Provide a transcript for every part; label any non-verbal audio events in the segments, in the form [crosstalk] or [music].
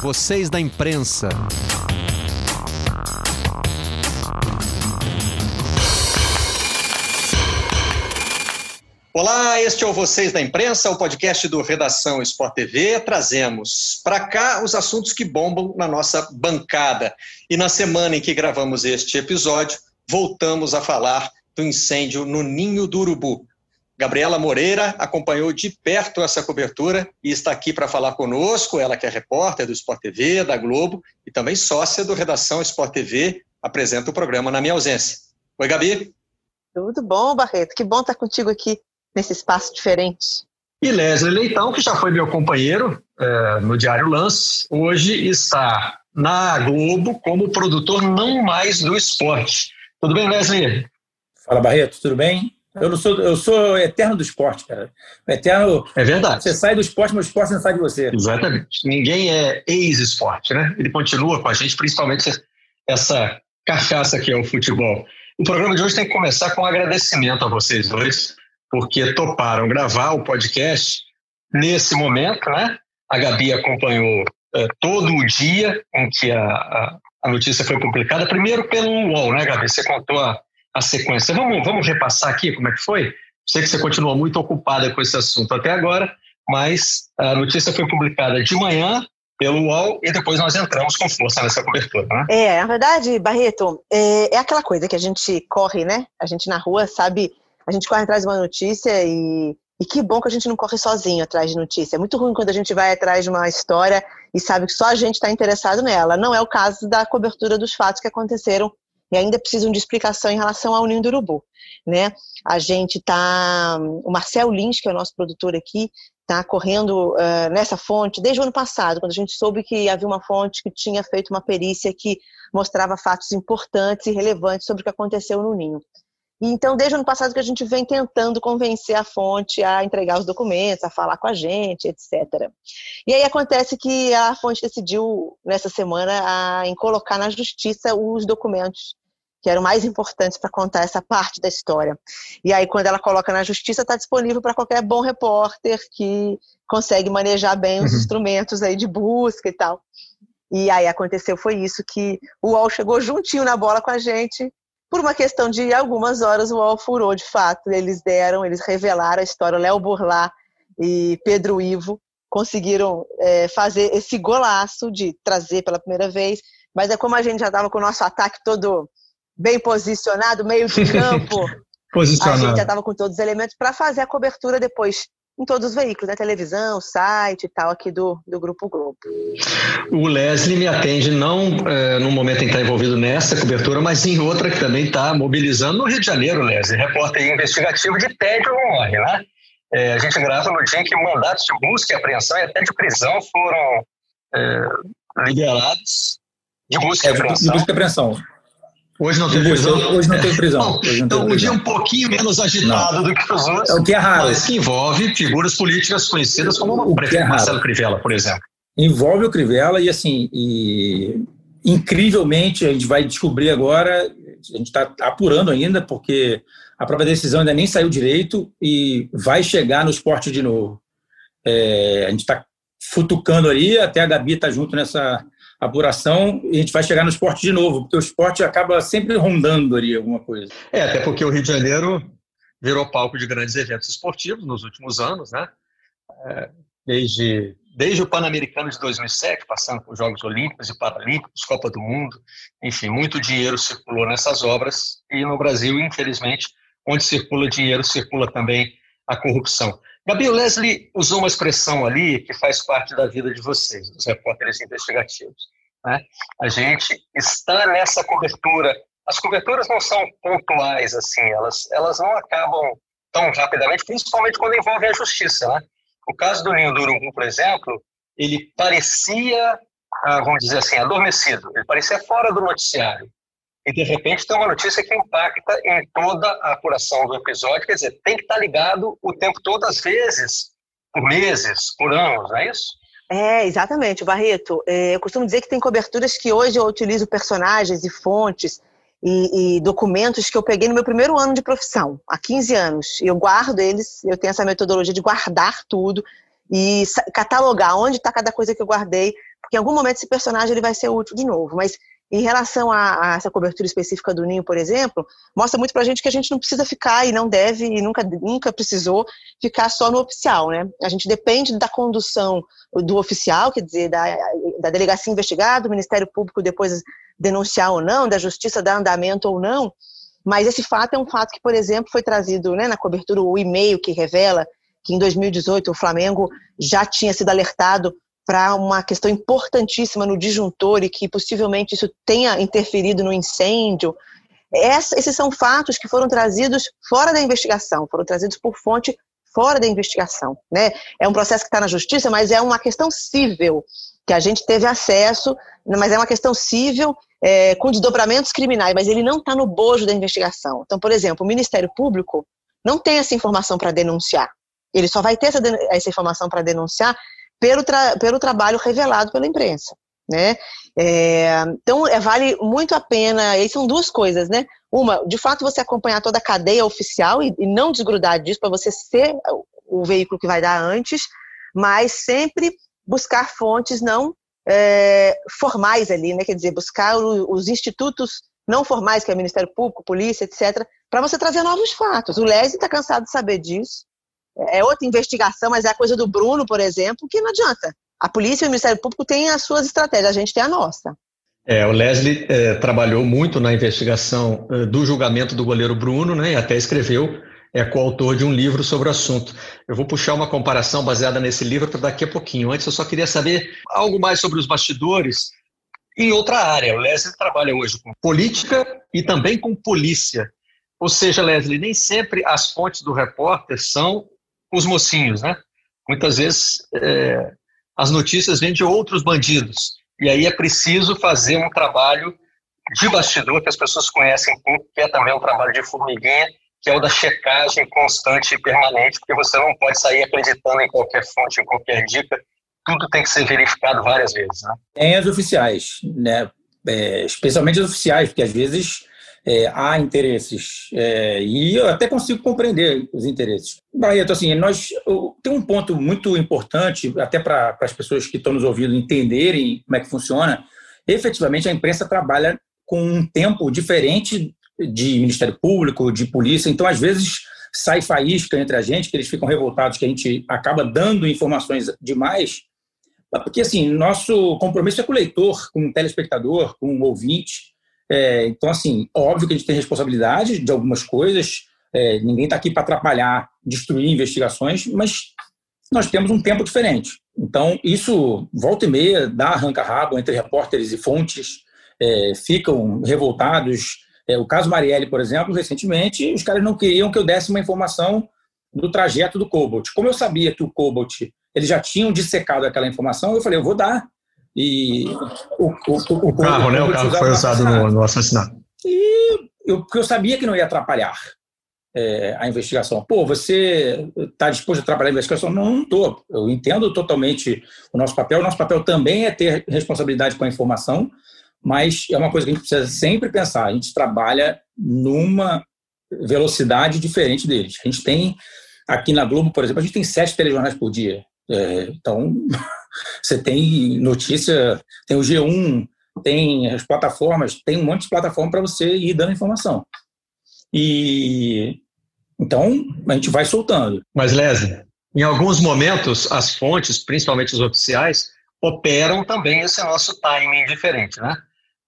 vocês da imprensa. Olá, este é o Vocês da Imprensa, o podcast do Redação Sport TV. Trazemos para cá os assuntos que bombam na nossa bancada. E na semana em que gravamos este episódio, voltamos a falar do incêndio no Ninho do Urubu. Gabriela Moreira acompanhou de perto essa cobertura e está aqui para falar conosco. Ela que é repórter do Sport TV, da Globo e também sócia do Redação Sport TV, apresenta o programa na minha ausência. Oi, Gabi. Tudo bom, Barreto? Que bom estar contigo aqui nesse espaço diferente. E Leslie Leitão, que já foi meu companheiro é, no Diário Lance, hoje está na Globo como produtor não mais do esporte. Tudo bem, Leslie? Fala, Barreto, tudo bem? Eu não sou, eu sou eterno do esporte, cara. Eterno. É verdade. Você sai do esporte, mas o esporte não sai de você. Exatamente. Ninguém é ex-esporte, né? Ele continua com a gente, principalmente essa cachaça que é o futebol. O programa de hoje tem que começar com um agradecimento a vocês dois porque toparam gravar o podcast nesse momento, né? A Gabi acompanhou é, todo o dia em que a, a, a, notícia foi publicada, primeiro pelo UOL, né, Gabi? Você contou a, a sequência. Vamos, vamos repassar aqui como é que foi? Sei que você continua muito ocupada com esse assunto até agora, mas a notícia foi publicada de manhã pelo UOL e depois nós entramos com força nessa cobertura, né? É, na verdade, Barreto, é, é aquela coisa que a gente corre, né? A gente na rua sabe a gente corre atrás de uma notícia e, e que bom que a gente não corre sozinho atrás de notícia. É muito ruim quando a gente vai atrás de uma história e sabe que só a gente está interessado nela. Não é o caso da cobertura dos fatos que aconteceram e ainda precisam de explicação em relação ao Ninho do Urubu. Né? A gente está. O Marcel Lins, que é o nosso produtor aqui, está correndo uh, nessa fonte desde o ano passado, quando a gente soube que havia uma fonte que tinha feito uma perícia que mostrava fatos importantes e relevantes sobre o que aconteceu no Ninho. Então, desde o ano passado que a gente vem tentando convencer a fonte a entregar os documentos, a falar com a gente, etc. E aí acontece que a fonte decidiu, nessa semana, a, em colocar na justiça os documentos que eram mais importantes para contar essa parte da história. E aí, quando ela coloca na justiça, está disponível para qualquer bom repórter que consegue manejar bem os uhum. instrumentos aí de busca e tal. E aí aconteceu foi isso que o UOL chegou juntinho na bola com a gente por uma questão de algumas horas, o UOL furou de fato. Eles deram, eles revelaram a história. Léo Burlá e Pedro Ivo conseguiram é, fazer esse golaço de trazer pela primeira vez. Mas é como a gente já estava com o nosso ataque todo bem posicionado, meio de campo. [laughs] posicionado. A gente já estava com todos os elementos para fazer a cobertura depois em todos os veículos, né? televisão, site e tal, aqui do, do Grupo Globo. O Leslie me atende não é, no momento em que está envolvido nessa cobertura, mas em outra que também está mobilizando no Rio de Janeiro, Leslie, repórter investigativo de tédio não morre, né? É, a gente grava no dia em que mandatos de busca e apreensão e até de prisão foram é, liberados. De busca e apreensão. De busca e apreensão. Hoje não tem prisão? Hoje não tem prisão. Não então, um dia um pouquinho menos agitado não. do que os outros. É o que é raro. Mas que envolve figuras políticas conhecidas como o prefeito é Marcelo Crivella, por exemplo. Envolve o Crivella e, assim, e, incrivelmente, a gente vai descobrir agora, a gente está apurando ainda, porque a própria decisão ainda nem saiu direito e vai chegar no esporte de novo. É, a gente está futucando ali, até a Gabi está junto nessa apuração a gente vai chegar no esporte de novo, porque o esporte acaba sempre rondando ali alguma coisa. É, até porque o Rio de Janeiro virou palco de grandes eventos esportivos nos últimos anos, né? É, desde, desde o Pan-Americano de 2007, passando por Jogos Olímpicos e Paralímpicos, Copa do Mundo, enfim, muito dinheiro circulou nessas obras e no Brasil, infelizmente, onde circula dinheiro, circula também a corrupção. Gabi, o Leslie usou uma expressão ali que faz parte da vida de vocês, dos repórteres investigativos. Né? A gente está nessa cobertura. As coberturas não são pontuais, assim, elas, elas não acabam tão rapidamente, principalmente quando envolve a justiça. Né? O caso do Ninho do Urubu, por exemplo, ele parecia, ah, vamos dizer assim, adormecido, ele parecia fora do noticiário e de repente tem uma notícia que impacta em toda a apuração do episódio, quer dizer, tem que estar ligado o tempo todo, às vezes, por meses, por anos, não é isso? É, exatamente, Barreto. É, eu costumo dizer que tem coberturas que hoje eu utilizo personagens e fontes e, e, documentos que eu peguei no meu primeiro ano de profissão, há 15 anos. Eu guardo eles, eu tenho essa metodologia de guardar tudo e catalogar onde está cada coisa que eu guardei porque em algum momento esse personagem ele vai ser útil de novo. Mas em relação a, a, essa cobertura específica do ninho, por exemplo, mostra muito para a gente que a gente não precisa ficar e não deve e nunca, nunca precisou ficar só no oficial, né? A gente depende da condução do oficial, quer dizer, da, da delegacia investigada, do Ministério Público depois denunciar ou não, da Justiça dar andamento ou não, mas esse fato é um fato que, por exemplo, foi trazido né, na cobertura, o e-mail que revela que em 2018 o Flamengo já tinha sido alertado para uma questão importantíssima no disjuntor e que possivelmente isso tenha interferido no incêndio. Essa, esses são fatos que foram trazidos fora da investigação, foram trazidos por fonte fora da investigação. Né? É um processo que está na justiça, mas é uma questão civil que a gente teve acesso, mas é uma questão civil é, com desdobramentos criminais, mas ele não está no bojo da investigação. Então, por exemplo, o Ministério Público não tem essa informação para denunciar. Ele só vai ter essa, essa informação para denunciar pelo, tra pelo trabalho revelado pela imprensa. Né? É, então, é, vale muito a pena, e são duas coisas, né? Uma, de fato, você acompanhar toda a cadeia oficial e, e não desgrudar disso para você ser o veículo que vai dar antes, mas sempre buscar fontes não é, formais ali, né? Quer dizer, buscar o, os institutos não formais, que é o Ministério Público, Polícia, etc., para você trazer novos fatos. O Lese está cansado de saber disso é outra investigação, mas é a coisa do Bruno, por exemplo, que não adianta. A polícia e o Ministério Público têm as suas estratégias, a gente tem a nossa. É, o Leslie é, trabalhou muito na investigação é, do julgamento do goleiro Bruno, né, e até escreveu, é coautor de um livro sobre o assunto. Eu vou puxar uma comparação baseada nesse livro para daqui a pouquinho. Antes, eu só queria saber algo mais sobre os bastidores em outra área. O Leslie trabalha hoje com política e também com polícia. Ou seja, Leslie, nem sempre as fontes do repórter são os mocinhos, né? Muitas vezes é, as notícias vêm de outros bandidos. E aí é preciso fazer um trabalho de bastidor que as pessoas conhecem pouco, que é também um trabalho de formiguinha, que é o da checagem constante e permanente, porque você não pode sair acreditando em qualquer fonte, em qualquer dica. Tudo tem que ser verificado várias vezes. Né? Tem as oficiais, né? É, especialmente as oficiais, porque às vezes é, há interesses é, e eu até consigo compreender os interesses. Barreto, assim, nós tem um ponto muito importante até para as pessoas que estão nos ouvindo entenderem como é que funciona. Efetivamente, a imprensa trabalha com um tempo diferente de Ministério Público, de polícia. Então, às vezes sai faísca entre a gente, que eles ficam revoltados que a gente acaba dando informações demais. Porque, assim, nosso compromisso é com o leitor, com o telespectador, com o ouvinte. É, então, assim, óbvio que a gente tem responsabilidade de algumas coisas, é, ninguém está aqui para atrapalhar, destruir investigações, mas nós temos um tempo diferente. Então, isso, volta e meia, dá arranca-rabo entre repórteres e fontes, é, ficam revoltados. É, o caso Marielle, por exemplo, recentemente, os caras não queriam que eu desse uma informação do trajeto do Cobalt. Como eu sabia que o Cobalt, eles já tinham dissecado aquela informação, eu falei, eu vou dar. E o, o, o carro, né? O carro foi usado no, no, assassinato. E eu, porque eu sabia que não ia atrapalhar é, a investigação. Pô, você está disposto a trabalhar a investigação? Não, não estou. Eu entendo totalmente o nosso papel. O nosso papel também é ter responsabilidade com a informação, mas é uma coisa que a gente precisa sempre pensar. A gente trabalha numa velocidade diferente deles. A gente tem, aqui na Globo, por exemplo, a gente tem sete telejornais por dia. É, então, [laughs] você tem notícia, tem o G1, tem as plataformas, tem um monte de plataforma para você ir dando informação. E então a gente vai soltando. Mas, Leslie, em alguns momentos, as fontes, principalmente os oficiais, operam também esse nosso timing diferente, né?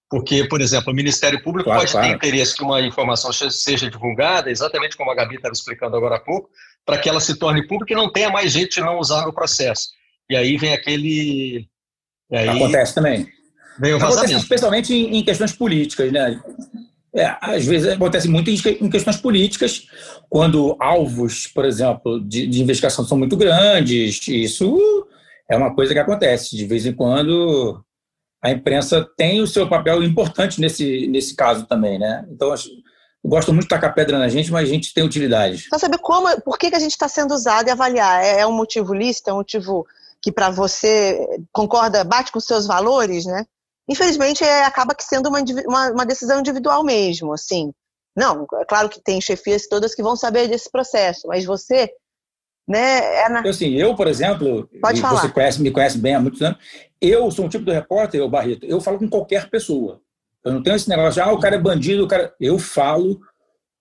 Porque, por exemplo, o Ministério Público claro, pode claro. ter interesse que uma informação seja divulgada, exatamente como a Gabi estava explicando agora há pouco, para que ela se torne pública e não tenha mais gente não usar no processo. E aí vem aquele. Aí Acontece também. Vem o Acontece especialmente em, em questões políticas, né? É, às vezes acontece muito em questões políticas, quando alvos, por exemplo, de, de, investigação são muito grandes. Isso é uma coisa que acontece. De vez em quando, a imprensa tem o seu papel importante nesse, nesse caso também, né? Então, eu gosto muito de tacar pedra na gente, mas a gente tem utilidade. Para saber como, por que, que a gente está sendo usado e avaliar. É, é um motivo lícito? É um motivo que para você concorda, bate com seus valores, né? Infelizmente, é, acaba que sendo uma, uma, uma, decisão individual mesmo, assim. Não, é claro que tem chefias todas que vão saber desse processo, mas você né? É na... eu, assim, eu, por exemplo, Pode falar. você conhece, me conhece bem há muitos anos, eu sou um tipo de repórter, eu, Barreto, eu falo com qualquer pessoa. Eu não tenho esse negócio de, ah, o cara é bandido, o cara... Eu falo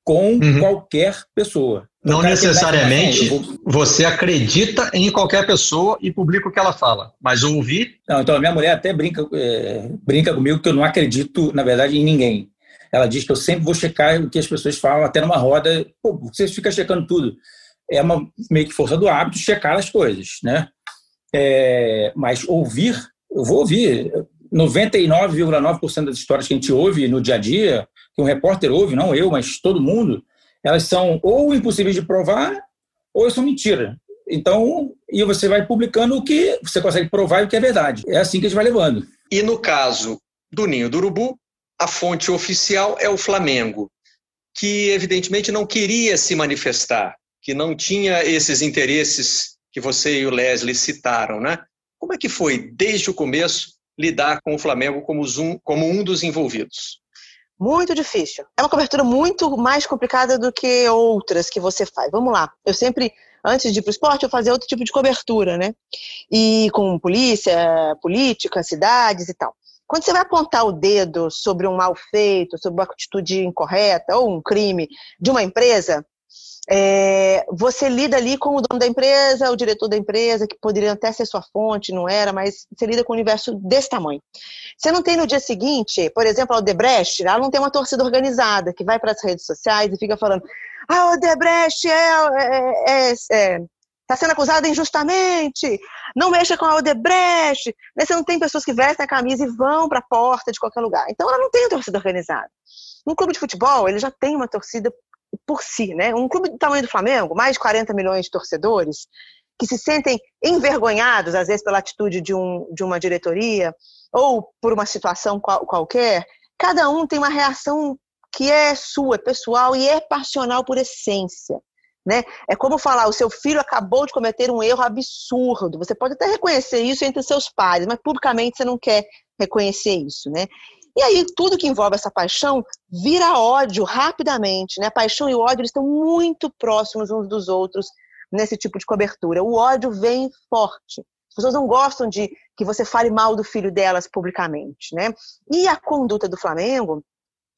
com uhum. qualquer pessoa. Não necessariamente vou... você acredita em qualquer pessoa e publica o que ela fala, mas ouvir. Não, então a minha mulher até brinca, é, brinca comigo que eu não acredito, na verdade, em ninguém. Ela diz que eu sempre vou checar o que as pessoas falam, até numa roda. Pô, você fica checando tudo. É uma meio que força do hábito checar as coisas, né? É, mas ouvir, eu vou ouvir. 99,9% das histórias que a gente ouve no dia a dia, que um repórter ouve, não eu, mas todo mundo, elas são ou impossíveis de provar ou são mentira. Então, e você vai publicando o que você consegue provar e o que é verdade. É assim que a gente vai levando. E no caso do Ninho do Urubu, a fonte oficial é o Flamengo, que evidentemente não queria se manifestar, que não tinha esses interesses que você e o Leslie citaram, né? Como é que foi, desde o começo, lidar com o Flamengo como como um dos envolvidos? Muito difícil. É uma cobertura muito mais complicada do que outras que você faz. Vamos lá. Eu sempre, antes de ir para o esporte, eu fazia outro tipo de cobertura, né? E com polícia, política, cidades e tal. Quando você vai apontar o dedo sobre um mal feito, sobre uma atitude incorreta ou um crime de uma empresa, é, você lida ali com o dono da empresa, o diretor da empresa, que poderia até ser sua fonte, não era, mas você lida com um universo desse tamanho. Você não tem no dia seguinte, por exemplo, a Odebrecht, ela não tem uma torcida organizada que vai para as redes sociais e fica falando: a Odebrecht é, é, é, é está sendo acusada injustamente, não mexa com a Odebrecht. Né? Você não tem pessoas que vestem a camisa e vão para a porta de qualquer lugar. Então ela não tem torcida organizada. Um clube de futebol, ele já tem uma torcida por si, né? Um clube do tamanho do Flamengo, mais de 40 milhões de torcedores, que se sentem envergonhados, às vezes, pela atitude de, um, de uma diretoria ou por uma situação qual, qualquer, cada um tem uma reação que é sua, pessoal e é passional por essência. Né? É como falar, o seu filho acabou de cometer um erro absurdo. Você pode até reconhecer isso entre seus pais, mas publicamente você não quer reconhecer isso, né? E aí, tudo que envolve essa paixão vira ódio rapidamente, né? A paixão e o ódio estão muito próximos uns dos outros nesse tipo de cobertura. O ódio vem forte. As pessoas não gostam de que você fale mal do filho delas publicamente, né? E a conduta do Flamengo,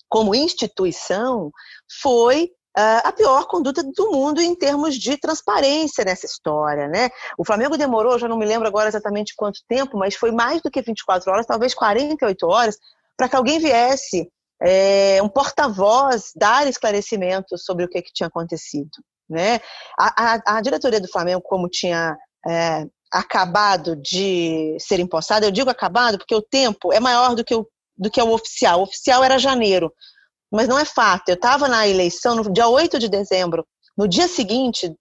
como instituição, foi Uh, a pior conduta do mundo em termos de transparência nessa história, né? O Flamengo demorou, já não me lembro agora exatamente quanto tempo, mas foi mais do que 24 horas, talvez 48 horas, para que alguém viesse, é, um porta-voz, dar esclarecimentos sobre o que, que tinha acontecido. Né? A, a, a, diretoria do Flamengo, como tinha é, acabado de ser empossada, eu digo acabado porque o tempo é maior do que o, do que o oficial. O oficial era janeiro, mas não é fato. Eu estava na eleição no dia 8 de dezembro. No dia seguinte,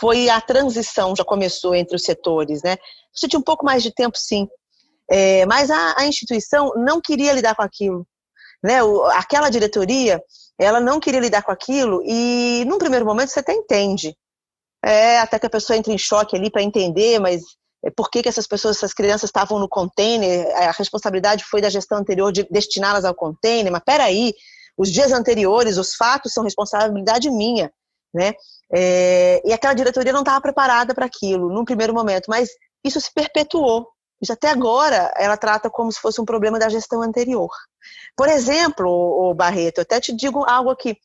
foi a transição, já começou entre os setores. Né? Você tinha um pouco mais de tempo, sim. É, mas a, a, instituição não queria lidar com aquilo. Né? O, aquela diretoria, ela não queria lidar com aquilo e, num primeiro momento, você até entende. É, até que a pessoa entra em choque ali para entender, mas é, por que, que essas pessoas, essas crianças estavam no container? A responsabilidade foi da gestão anterior de destiná-las ao container, mas peraí, os dias anteriores, os fatos são responsabilidade minha, né? É, e aquela diretoria não estava preparada para aquilo, num primeiro momento, mas isso se perpetuou. Isso até agora ela trata como se fosse um problema da gestão anterior. Por exemplo, o Barreto, eu até te digo algo aqui.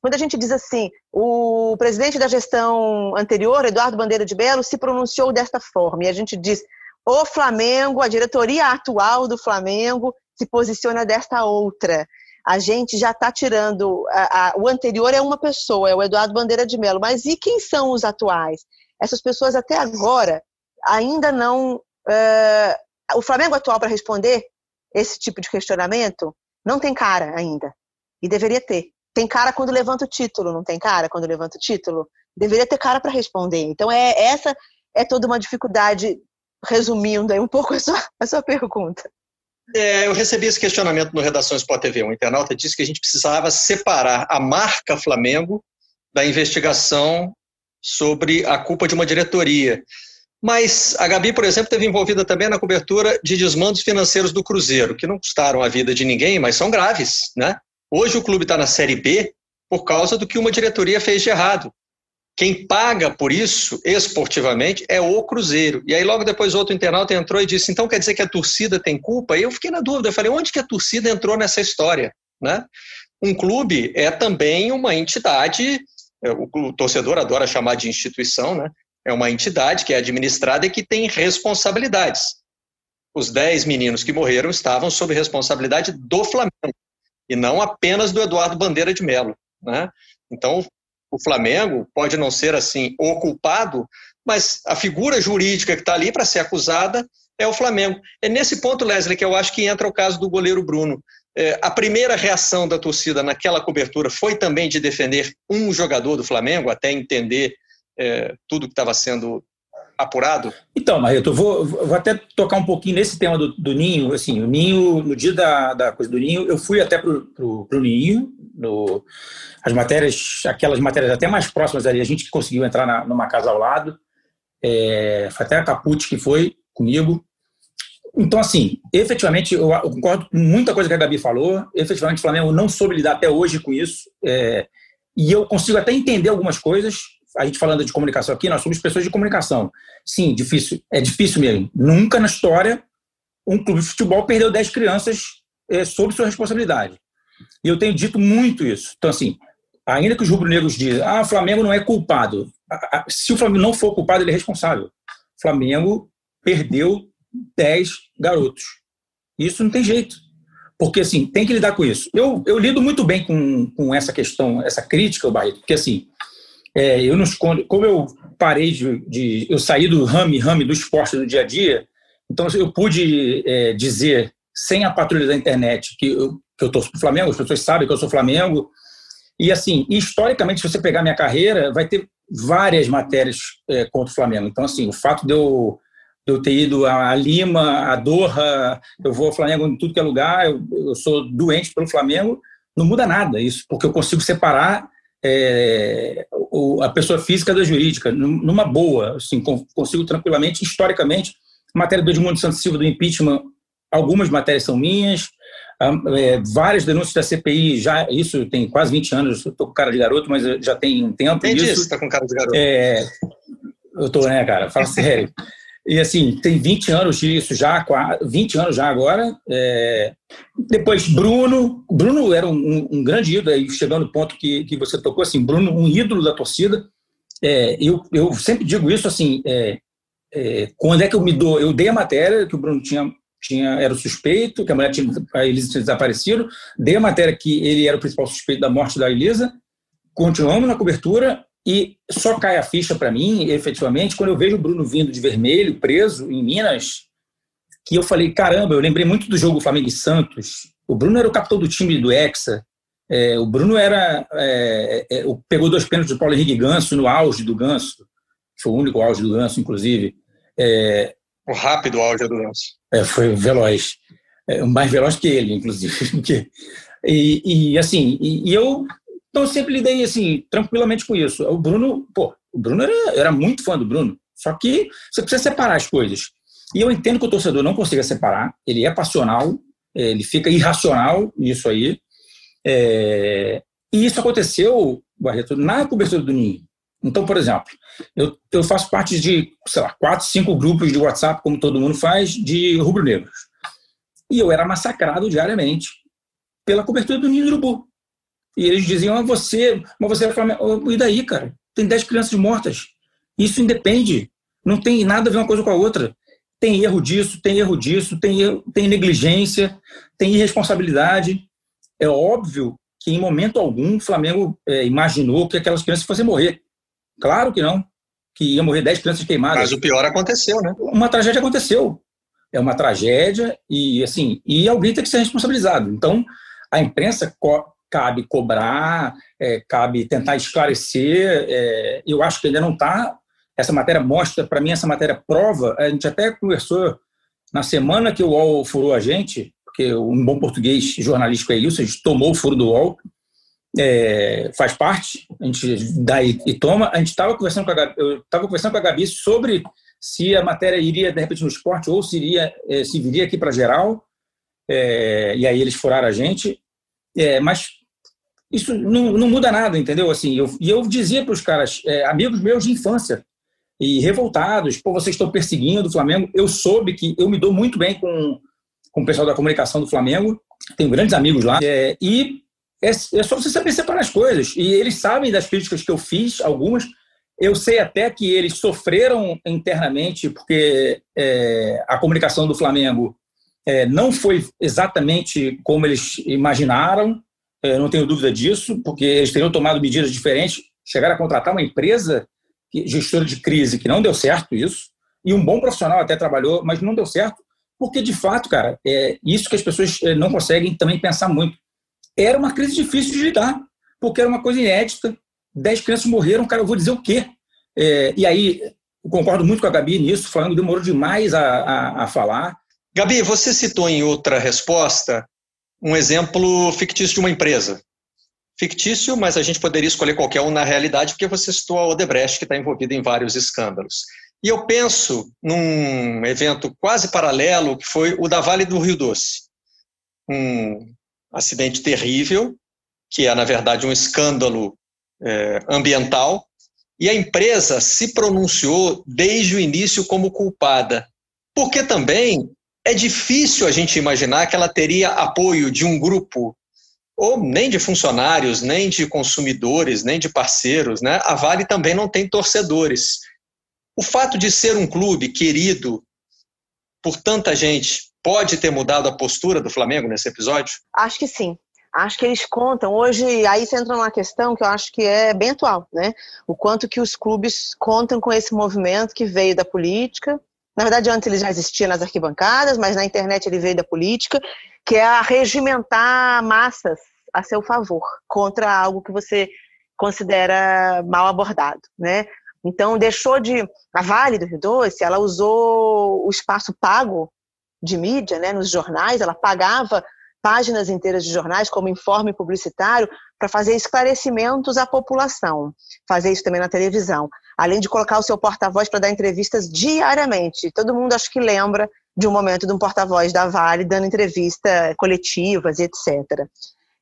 Quando a gente diz assim, o presidente da gestão anterior, Eduardo Bandeira de Belo, se pronunciou desta forma, e a gente diz, o Flamengo, a diretoria atual do Flamengo se posiciona desta outra. A gente já está tirando. A, a, o anterior é uma pessoa, é o Eduardo Bandeira de Melo, mas e quem são os atuais? Essas pessoas até agora ainda não Uh, o Flamengo atual, para responder esse tipo de questionamento, não tem cara ainda. E deveria ter. Tem cara quando levanta o título, não tem cara quando levanta o título? Deveria ter cara para responder. Então, é essa é toda uma dificuldade, resumindo aí um pouco a sua, a sua pergunta. É, eu recebi esse questionamento no Redação Sport TV. Um internauta disse que a gente precisava separar a marca Flamengo da investigação sobre a culpa de uma diretoria. Mas a Gabi, por exemplo, esteve envolvida também na cobertura de desmandos financeiros do Cruzeiro, que não custaram a vida de ninguém, mas são graves. Né? Hoje o clube está na Série B por causa do que uma diretoria fez de errado. quem paga por isso, esportivamente, é o Cruzeiro. E aí, logo depois, outro internauta entrou e disse: então quer dizer que a torcida tem culpa? E eu fiquei na dúvida. Eu falei: onde que a torcida entrou nessa história? Né? Um clube é também uma entidade, é, o torcedor adora chamar de instituição, né? É uma entidade que é administrada e que tem responsabilidades. Os dez meninos que morreram estavam sob responsabilidade do Flamengo e não apenas do Eduardo Bandeira de Melo. Né? Então, o Flamengo pode não ser assim o culpado, mas a figura jurídica que está ali para ser acusada é o Flamengo. É nesse ponto, Leslie, que eu acho que entra o caso do goleiro Bruno. É, a primeira reação da torcida naquela cobertura foi também de defender um jogador do Flamengo, até entender é, tudo que estava sendo apurado? Então, Marreto, eu vou, vou até tocar um pouquinho nesse tema do, do, Ninho. Assim, o Ninho, no dia da, da coisa do Ninho, eu fui até para o Ninho, no, as matérias, aquelas matérias até mais próximas ali, a gente conseguiu entrar na, numa casa ao lado. É, foi até a Caput que foi comigo. Então, assim, efetivamente, eu, eu, concordo com muita coisa que a Gabi falou. Efetivamente, o Flamengo não soube lidar até hoje com isso. É, e eu consigo até entender algumas coisas. A gente falando de comunicação aqui, nós somos pessoas de comunicação. Sim, difícil, é difícil mesmo. Nunca na história um clube de futebol perdeu 10 crianças é, sob sua responsabilidade. E eu tenho dito muito isso. Então, assim, ainda que os rubro-negros dizem, ah, o Flamengo não é culpado. Se o Flamengo não for culpado, ele é responsável. O Flamengo perdeu 10 garotos. Isso não tem jeito. Porque, assim, tem que lidar com isso. Eu, eu lido muito bem com, com essa questão, essa crítica, Barreto, porque, assim, é, eu não escondo. Como eu parei de, de. Eu saí do rame, rame do esporte do dia a dia, então eu pude é, dizer, sem a patrulha da internet, que eu, que eu torço para o Flamengo, as pessoas sabem que eu sou Flamengo. E assim, historicamente, se você pegar minha carreira, vai ter várias matérias é, contra o Flamengo. Então, assim, o fato de eu, de eu ter ido a Lima, a Doha, eu vou ao Flamengo em tudo que é lugar, eu, eu sou doente pelo Flamengo, não muda nada isso, porque eu consigo separar é, a pessoa física da jurídica, numa boa, assim, consigo tranquilamente, historicamente, matéria do Edmundo Santos Silva do impeachment, algumas matérias são minhas, é, várias denúncias da CPI, já isso tem quase 20 anos, estou com cara de garoto, mas já tem um tempo. Tem disso. está com cara de garoto. É, eu estou, né, cara? Fala [laughs] sério. E assim, tem 20 anos disso já, 20 anos já agora. É... Depois, Bruno. Bruno era um, um grande ídolo, aí chegando no ponto que, que você tocou, assim, Bruno, um ídolo da torcida. É, eu, eu sempre digo isso assim, é, é, quando é que eu me dou? Eu dei a matéria que o Bruno tinha tinha, era o suspeito, que a mulher tinha, a Elisa tinha desaparecido, dei a matéria que ele era o principal suspeito da morte da Elisa, continuamos na cobertura e só cai a ficha para mim, efetivamente, quando eu vejo o Bruno vindo de vermelho, preso em Minas, que eu falei, caramba, eu lembrei muito do jogo Flamengo e Santos. O Bruno era o capitão do time do Hexa, é, o Bruno era é, é, pegou dois pênaltis do Paulo Henrique Ganso no auge do Ganso, foi o único auge do Ganso, inclusive. É, o rápido auge do Ganso. É, foi veloz. É, mais veloz que ele, inclusive. [laughs] e, e, assim, e, e, eu então, sempre lidei assim, tranquilamente com isso. O Bruno, pô, o Bruno era, era muito fã do Bruno. Só que você precisa separar as coisas. E eu entendo que o torcedor não consiga separar. Ele é passional, ele fica irracional nisso aí. É, e isso aconteceu, Barreto, na cobertura do Ninho. Então, por exemplo, eu, eu faço parte de, sei lá, quatro, cinco grupos de WhatsApp, como todo mundo faz, de rubro-negros. E eu era massacrado diariamente pela cobertura do Ninho Urubu. E eles diziam, ah, você, mas você é Flamengo. E daí, cara? Tem dez crianças mortas. Isso independe. Não tem nada a ver uma coisa com a outra. Tem erro disso, tem erro disso, tem, erro, tem negligência, tem irresponsabilidade. É óbvio que em momento algum o Flamengo é, imaginou que aquelas crianças fossem morrer. Claro que não. Que ia morrer 10 crianças queimadas. Mas o pior aconteceu, né? Uma tragédia aconteceu. É uma tragédia e, assim, e alguém tem que ser responsabilizado. Então, a imprensa cabe cobrar, é, cabe tentar esclarecer. É, eu acho que ainda não está. Essa matéria mostra, para mim, essa matéria prova. A gente até conversou na semana que o UOL furou a gente, porque um bom português jornalístico é isso, a gente tomou o furo do UOL é, faz parte, a gente dá e, e toma. A gente estava conversando com a Gabi, eu estava conversando com a Gabi sobre se a matéria iria de repente no esporte ou se iria é, se viria aqui para geral. É, e aí eles furaram a gente. É, mas isso não, não muda nada, entendeu? Assim, eu, e eu dizia para os caras, é, amigos meus de infância, e revoltados, pô, vocês estão perseguindo o Flamengo. Eu soube que eu me dou muito bem com, com o pessoal da comunicação do Flamengo, tenho grandes amigos lá, é, e é, é só você saber separar as coisas. E eles sabem das críticas que eu fiz, algumas. Eu sei até que eles sofreram internamente, porque é, a comunicação do Flamengo é, não foi exatamente como eles imaginaram, é, não tenho dúvida disso, porque eles teriam tomado medidas diferentes, chegaram a contratar uma empresa gestora de crise que não deu certo isso, e um bom profissional até trabalhou, mas não deu certo, porque de fato, cara, é isso que as pessoas é, não conseguem também pensar muito. Era uma crise difícil de lidar, porque era uma coisa inédita. Dez crianças morreram, cara, eu vou dizer o quê? É, e aí, concordo muito com a Gabi nisso, falando demorou demais a, a, a falar. Gabi, você citou em outra resposta um exemplo fictício de uma empresa fictício, mas a gente poderia escolher qualquer um na realidade, porque você citou a Odebrecht, que está envolvida em vários escândalos. E eu penso num evento quase paralelo, que foi o da Vale do Rio Doce. Um acidente terrível, que é, na verdade, um escândalo é, ambiental, e a empresa se pronunciou desde o início como culpada. Porque também é difícil a gente imaginar que ela teria apoio de um grupo ou nem de funcionários, nem de consumidores, nem de parceiros, né? A Vale também não tem torcedores. O fato de ser um clube querido por tanta gente pode ter mudado a postura do Flamengo nesse episódio? Acho que sim. Acho que eles contam. Hoje, aí você entra numa questão que eu acho que é bem atual, né? O quanto que os clubes contam com esse movimento que veio da política. Na verdade, antes ele já existia nas arquibancadas, mas na internet ele veio da política, que é a regimentar massas a seu favor contra algo que você considera mal abordado, né? Então deixou de a Vale do Rio Doce, ela usou o espaço pago de mídia, né, nos jornais, ela pagava páginas inteiras de jornais como informe publicitário para fazer esclarecimentos à população, fazer isso também na televisão, além de colocar o seu porta-voz para dar entrevistas diariamente. Todo mundo acho que lembra de um momento de um porta-voz da Vale dando entrevista coletivas etc.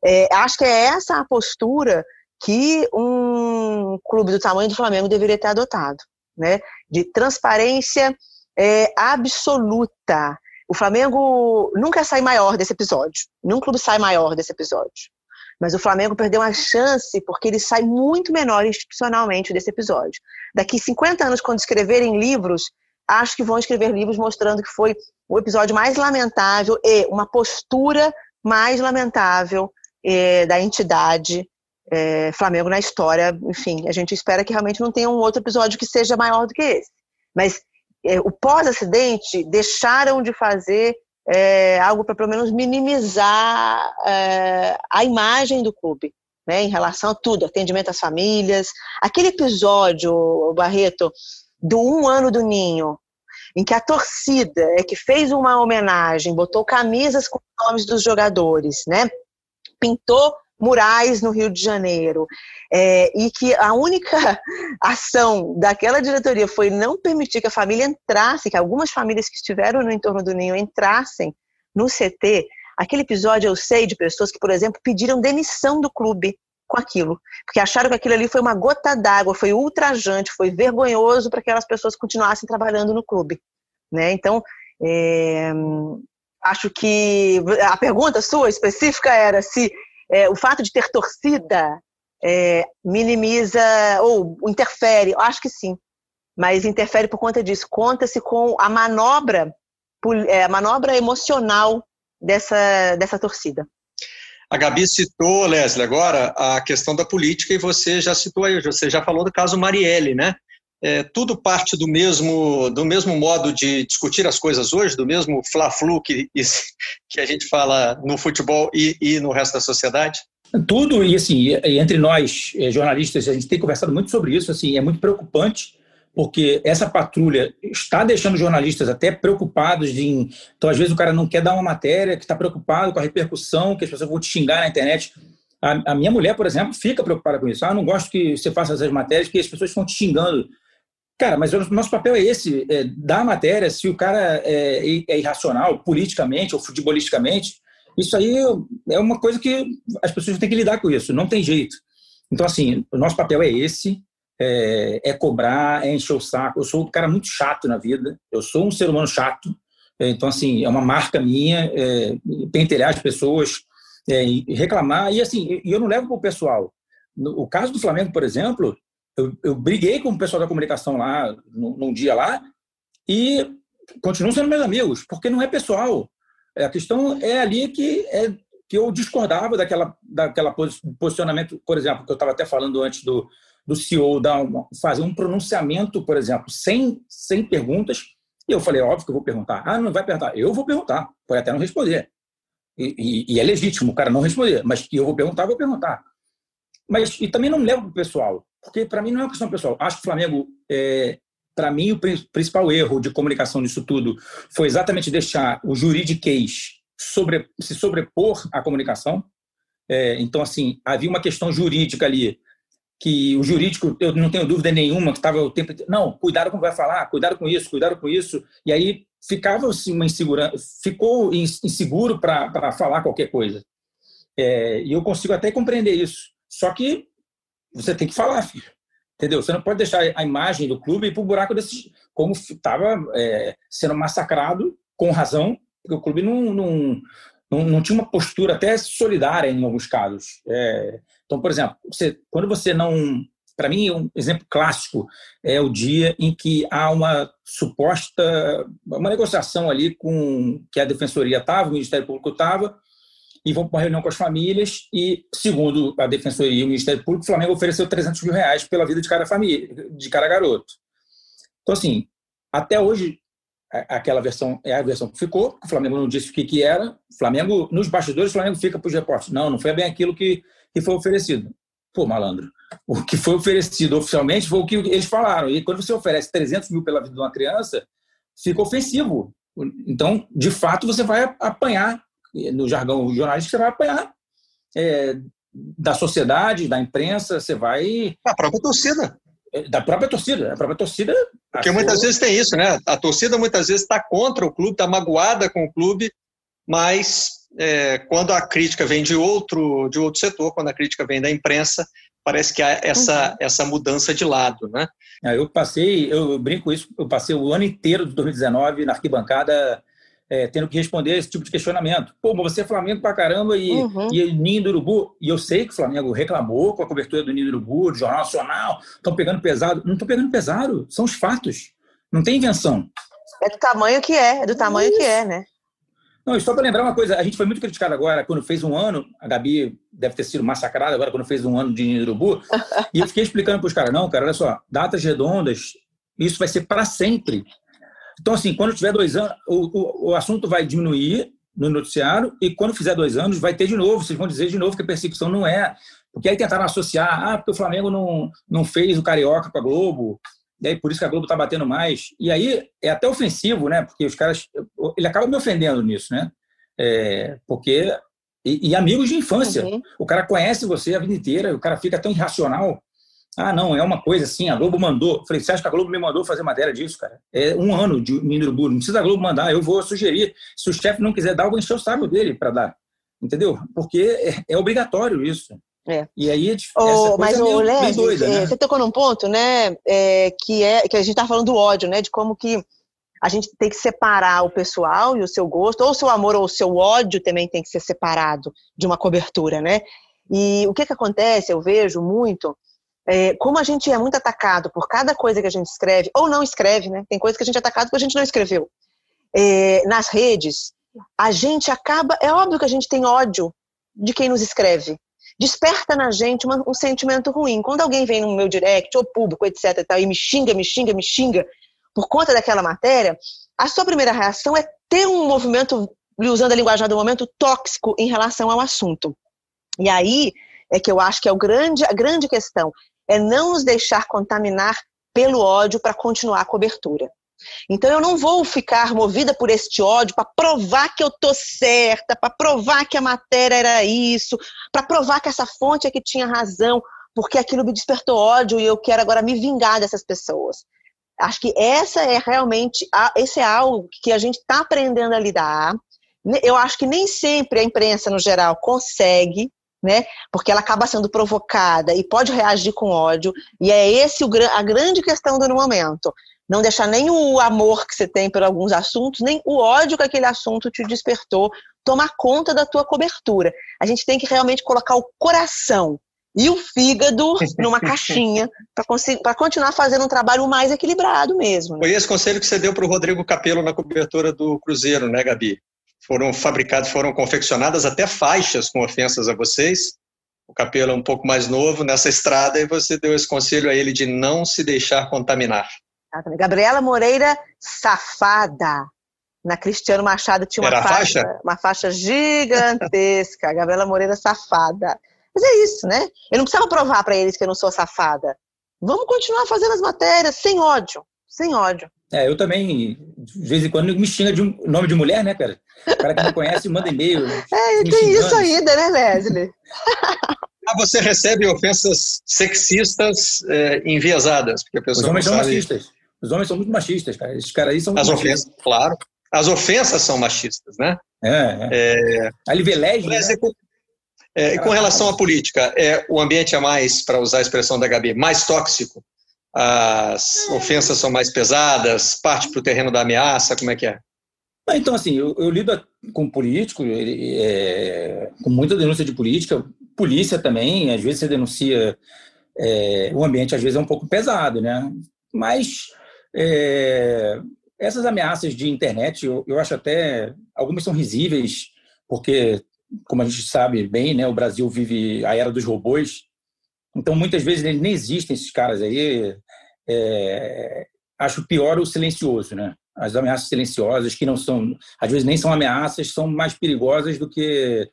É, acho que é essa a postura que um clube do tamanho do Flamengo deveria ter adotado, né? De transparência é, absoluta. O Flamengo nunca sai maior desse episódio. Nenhum clube sai maior desse episódio. Mas o Flamengo perdeu uma chance porque ele sai muito menor institucionalmente desse episódio. Daqui 50 anos, quando escreverem livros, acho que vão escrever livros mostrando que foi o episódio mais lamentável e uma postura mais lamentável é, da entidade é, Flamengo na história. Enfim, a gente espera que realmente não tenha um outro episódio que seja maior do que esse. Mas é, o pós-acidente deixaram de fazer é, algo para pelo menos minimizar é, a imagem do clube. Né, em relação a tudo, atendimento às famílias. Aquele episódio, Barreto, do um ano do Ninho, em que a torcida é que fez uma homenagem, botou camisas com nomes dos jogadores, né? pintou murais no Rio de Janeiro, é, e que a única [laughs] ação daquela diretoria foi não permitir que a família entrasse, que algumas famílias que estiveram no entorno do Ninho entrassem no CT, aquele episódio eu sei de pessoas que, por exemplo, pediram demissão do clube com aquilo, porque acharam que aquilo ali foi uma gota d'água, foi ultrajante, foi vergonhoso para que aquelas pessoas continuassem trabalhando no clube. Né? Então, é, acho que a pergunta sua específica era se é, o fato de ter torcida é, minimiza ou interfere. Eu acho que sim, mas interfere por conta disso. Conta-se com a manobra, é, a manobra emocional dessa, dessa torcida. A Gabi citou, Leslie, agora a questão da política e você já citou aí, você já falou do caso Marielle, né? É, tudo parte do mesmo, do mesmo modo de discutir as coisas hoje, do mesmo fla-flu que, que a gente fala no futebol e, e no resto da sociedade? Tudo, e assim, entre nós, eh, jornalistas, a gente tem conversado muito sobre isso, assim, é muito preocupante, porque essa patrulha está deixando jornalistas até preocupados em... Então, às vezes, o cara não quer dar uma matéria, que está preocupado com a repercussão, que as pessoas vão te xingar na internet. A, minha mulher, por exemplo, fica preocupada com isso. Ah, não gosto que você faça essas matérias, que as pessoas estão te xingando. Cara, mas o nosso papel é esse, é dar matéria, se o cara é, é irracional, politicamente ou futebolisticamente, Isso aí é uma coisa que as pessoas têm que lidar com isso, não tem jeito. Então, assim, o nosso papel é esse, é, é, cobrar, é encher o saco. Eu sou um cara muito chato na vida, eu sou um ser humano chato, é, então, assim, é uma marca minha, é, pentelhar as pessoas, é, reclamar, e assim, eu não levo para o pessoal. O caso do Flamengo, por exemplo, eu, eu briguei com o pessoal da comunicação lá, num, num dia lá, e continuam sendo meus amigos, porque não é pessoal. É, a questão é ali que, é, que eu discordava daquela, daquela posicionamento, por exemplo, que eu estava até falando antes do, do CEO dar fazer um pronunciamento, por exemplo, sem, sem perguntas. E eu falei, óbvio que eu vou perguntar. Ah, não vai perguntar. Eu vou perguntar, pode até não responder. E, e, e é legítimo o cara não responder, mas que eu vou perguntar, eu vou perguntar. Mas e também não levo para o pessoal, porque para mim não é uma questão pessoal. Acho que o Flamengo é, para mim, o principal erro de comunicação disso tudo foi exatamente deixar o juridiquês sobre, se sobrepor à comunicação. É, então, assim, havia uma questão jurídica ali, que o jurídico, eu não tenho dúvida nenhuma, que estava o tempo. Não, cuidado com o que vai falar, cuidado com isso, cuidado com isso. E aí ficava assim, uma insegurança, ficou inseguro para falar qualquer coisa. É, e eu consigo até compreender isso. Só que você tem que falar, filho. Entendeu? Você não pode deixar a imagem do clube ir para o buraco desse, como estava é, sendo massacrado, com razão, porque o clube não, não, não, não tinha uma postura até solidária em alguns casos. É, então, por exemplo, você, quando você não. Para mim, um exemplo clássico é o dia em que há uma suposta uma negociação ali com que a defensoria estava, o Ministério Público estava, e vão para uma reunião com as famílias e, segundo a Defensoria e o Ministério Público, o Flamengo ofereceu 300 mil reais pela vida de cada família, de cada garoto. Então, assim, até hoje, aquela versão é a versão que ficou, o Flamengo não disse o que, que era, o Flamengo, nos bastidores, o Flamengo fica para os repórteres. Não, não foi bem aquilo que, que foi oferecido. Pô, malandro, o que foi oferecido oficialmente foi o que eles falaram. E quando você oferece 300 mil pela vida de uma criança, fica ofensivo. Então, de fato, você vai apanhar no jargão jornalístico, você vai apanhar é, da sociedade, da imprensa, você vai. Da própria torcida. É, da própria torcida. A própria torcida. Porque achou... muitas vezes tem isso, né? A torcida muitas vezes está contra o clube, está magoada com o clube, mas é, quando a crítica vem de outro, de outro setor, quando a crítica vem da imprensa, parece que há essa, uhum. essa mudança de lado, né? É, eu passei, eu brinco isso, eu passei o ano inteiro de 2019 na arquibancada é, tendo que responder esse tipo de questionamento. Pô, mas você é Flamengo pra caramba e, uhum. e Ninho do Urubu. E eu sei que o Flamengo reclamou com a cobertura do Ninho do Urubu, do Jornal Nacional, estão pegando pesado. Não estão pegando pesado, são os fatos. Não tem invenção. É do tamanho que é, é do tamanho Isso. que é, né? Não, só para lembrar uma coisa, a gente foi muito criticado agora quando fez um ano, a Gabi deve ter sido massacrada agora quando fez um ano de Ninho do Urubu, [laughs] e eu fiquei explicando para os caras, não, cara, olha só, datas redondas, isso vai ser para sempre. Então, assim, quando tiver dois anos, o, o, o assunto vai diminuir no noticiário e quando fizer dois anos vai ter de novo. Vocês vão dizer de novo que a perseguição não é. Porque aí tentaram associar, ah, porque o Flamengo não, não fez o Carioca com a Globo, e aí por isso que a Globo está batendo mais. E aí é até ofensivo, né? Porque os caras. Ele acaba me ofendendo nisso, né? É, porque. E, e, amigos de infância. Uhum. O cara conhece você a vida inteira, o cara fica tão irracional ah, não, é uma coisa assim, a Globo mandou. Falei, você acha que a Globo me mandou fazer matéria disso, cara? É um ano de Mineiro Não precisa a Globo mandar, eu vou sugerir. Se o chefe não quiser dar, eu vou encher o saco dele para dar. Entendeu? Porque é, é obrigatório isso. É. E aí, oh, mas o Léo, doida, né? você tocou num ponto, né, é, que é que a gente tá falando do ódio, né, de como que a gente tem que separar o pessoal e o seu gosto, ou o seu amor ou o seu ódio também tem que ser separado de uma cobertura, né? E o que que acontece, eu vejo muito, é, como a gente é muito atacado por cada coisa que a gente escreve, ou não escreve, né? Tem coisa que a gente é atacado porque a gente não escreveu. É, nas redes, a gente acaba. É óbvio que a gente tem ódio de quem nos escreve. Desperta na gente uma, um sentimento ruim. Quando alguém vem no meu direct, ou público, etc, e, tal, e me xinga, me xinga, me xinga, por conta daquela matéria, a sua primeira reação é ter um movimento, usando a linguagem do momento, tóxico em relação ao assunto. E aí é que eu acho que é o grande, a grande questão é não nos deixar contaminar pelo ódio para continuar a cobertura. Então eu não vou ficar movida por este ódio para provar que eu tô certa, para provar que a matéria era isso, para provar que essa fonte é que tinha razão, porque aquilo me despertou ódio e eu quero agora me vingar dessas pessoas. Acho que essa é realmente esse é algo que a gente está aprendendo a lidar, Eu acho que nem sempre a imprensa, no geral, consegue, né? Porque ela acaba sendo provocada e pode reagir com ódio. E é esse o, a grande questão do momento. Não deixar nem o amor que você tem por alguns assuntos, nem o ódio que aquele assunto te despertou tomar conta da tua cobertura. A gente tem que realmente colocar o coração e o fígado [laughs] numa caixinha para continuar fazendo um trabalho mais equilibrado mesmo. Né? Foi esse conselho que você deu para o Rodrigo Capello na cobertura do Cruzeiro, né, Gabi? Foram fabricados, foram confeccionadas até faixas com ofensas a vocês. O Capello é um pouco mais novo nessa estrada e você deu esse conselho a ele de não se deixar contaminar. Gabriela Moreira, safada. Na Cristiano Machado tinha uma faixa, faixa, uma faixa gigantesca. [laughs] Gabriela Moreira, safada. Mas é isso, né? Eu não precisava provar para eles que eu não sou safada. Vamos continuar fazendo as matérias sem ódio, sem ódio. É, eu também, de vez em quando, me xinga de um nome de mulher, né, cara? O cara que não conhece manda e-mail. É, tem xingando. isso ainda, né, Leslie? ah, você recebe ofensas sexistas é, enviesadas, porque a pessoa Os homens são sabe... machistas. Os homens são muito machistas, cara. Esses caras aí são As ofensas, machistas. claro. As ofensas são machistas, né? É. é. é... A Livelege, né? É, com relação à política, é, o ambiente é mais, para usar a expressão da Gabi, mais tóxico? As ofensas são mais pesadas? Parte para o terreno da ameaça? Como é que é? Então, assim, eu, eu lido com político, é, com muita denúncia de política, polícia também, às vezes você denuncia, é, o ambiente às vezes é um pouco pesado, né? Mas é, essas ameaças de internet, eu, eu acho até, algumas são risíveis, porque como a gente sabe bem, né, o Brasil vive a era dos robôs, então muitas vezes eles nem existem esses caras aí. É, acho pior o silencioso, né? As ameaças silenciosas que não são, às vezes nem são ameaças, são mais perigosas do que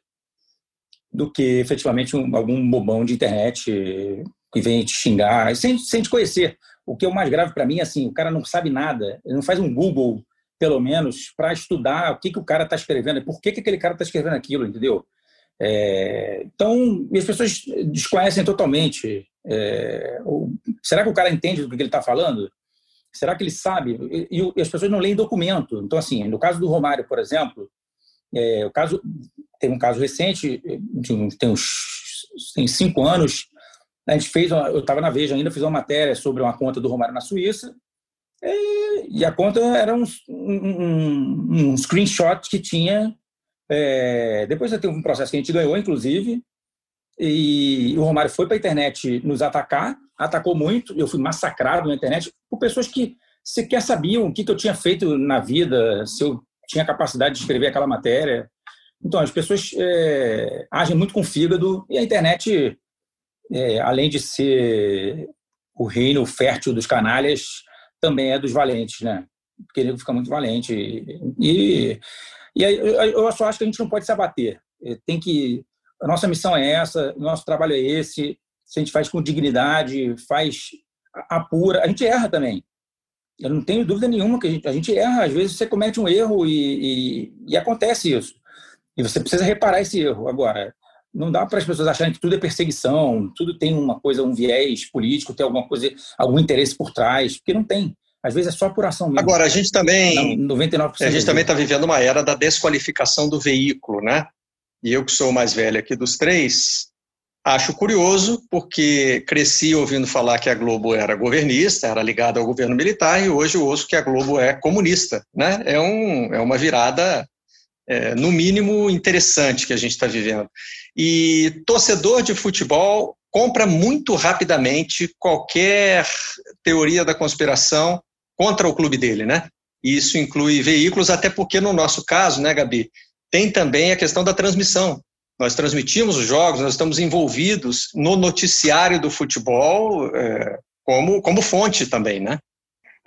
do que efetivamente um, algum bobão de internet que vem te xingar sem, sem te conhecer. O que é o mais grave para mim, é assim, o cara não sabe nada, ele não faz um Google pelo menos, para estudar o que, que o cara está escrevendo, por que, que aquele cara está escrevendo aquilo, entendeu? É, então, as pessoas desconhecem totalmente. É, será que o cara entende do que ele está falando? Será que ele sabe? E, e, as pessoas não leem documento. Então, assim, no caso do Romário, por exemplo, é, o caso tem um caso recente, tem uns tem cinco anos, a gente fez, uma, eu estava na Veja ainda, fiz uma matéria sobre uma conta do Romário na Suíça, e a conta era um, um, um screenshot que tinha. É, depois teve um processo que a gente ganhou, inclusive, e o Romário foi para a internet nos atacar, atacou muito. Eu fui massacrado na internet por pessoas que sequer sabiam o que, que eu tinha feito na vida, se eu tinha capacidade de escrever aquela matéria. Então, as pessoas é, agem muito com fígado e a internet, é, além de ser o reino fértil dos canalhas, também é dos valentes, né? Porque ele fica muito valente. E, e eu só acho que a gente não pode se abater. É, tem que. A nossa missão é essa, nosso trabalho é esse. Se a gente faz com dignidade, faz apura. A gente erra também. Eu não tenho dúvida nenhuma que a gente, a gente erra. Às vezes você comete um erro e, e, e acontece isso. E você precisa reparar esse erro. Agora, não dá para as pessoas acharem que tudo é perseguição, tudo tem uma coisa, um viés político, tem alguma coisa, algum interesse por trás, porque não tem. Às vezes é só apuração mesmo. Agora, a gente também. 99% a gente também está vivendo uma era da desqualificação do veículo, né? E eu, que sou o mais velho aqui dos três, acho curioso, porque cresci ouvindo falar que a Globo era governista, era ligada ao governo militar, e hoje eu ouço que a Globo é comunista. Né? É, um, é uma virada, é, no mínimo, interessante que a gente está vivendo. E torcedor de futebol compra muito rapidamente qualquer teoria da conspiração contra o clube dele, né? Isso inclui veículos, até porque no nosso caso, né, Gabi, tem também a questão da transmissão. Nós transmitimos os jogos, nós estamos envolvidos no noticiário do futebol é, como, como fonte também, né?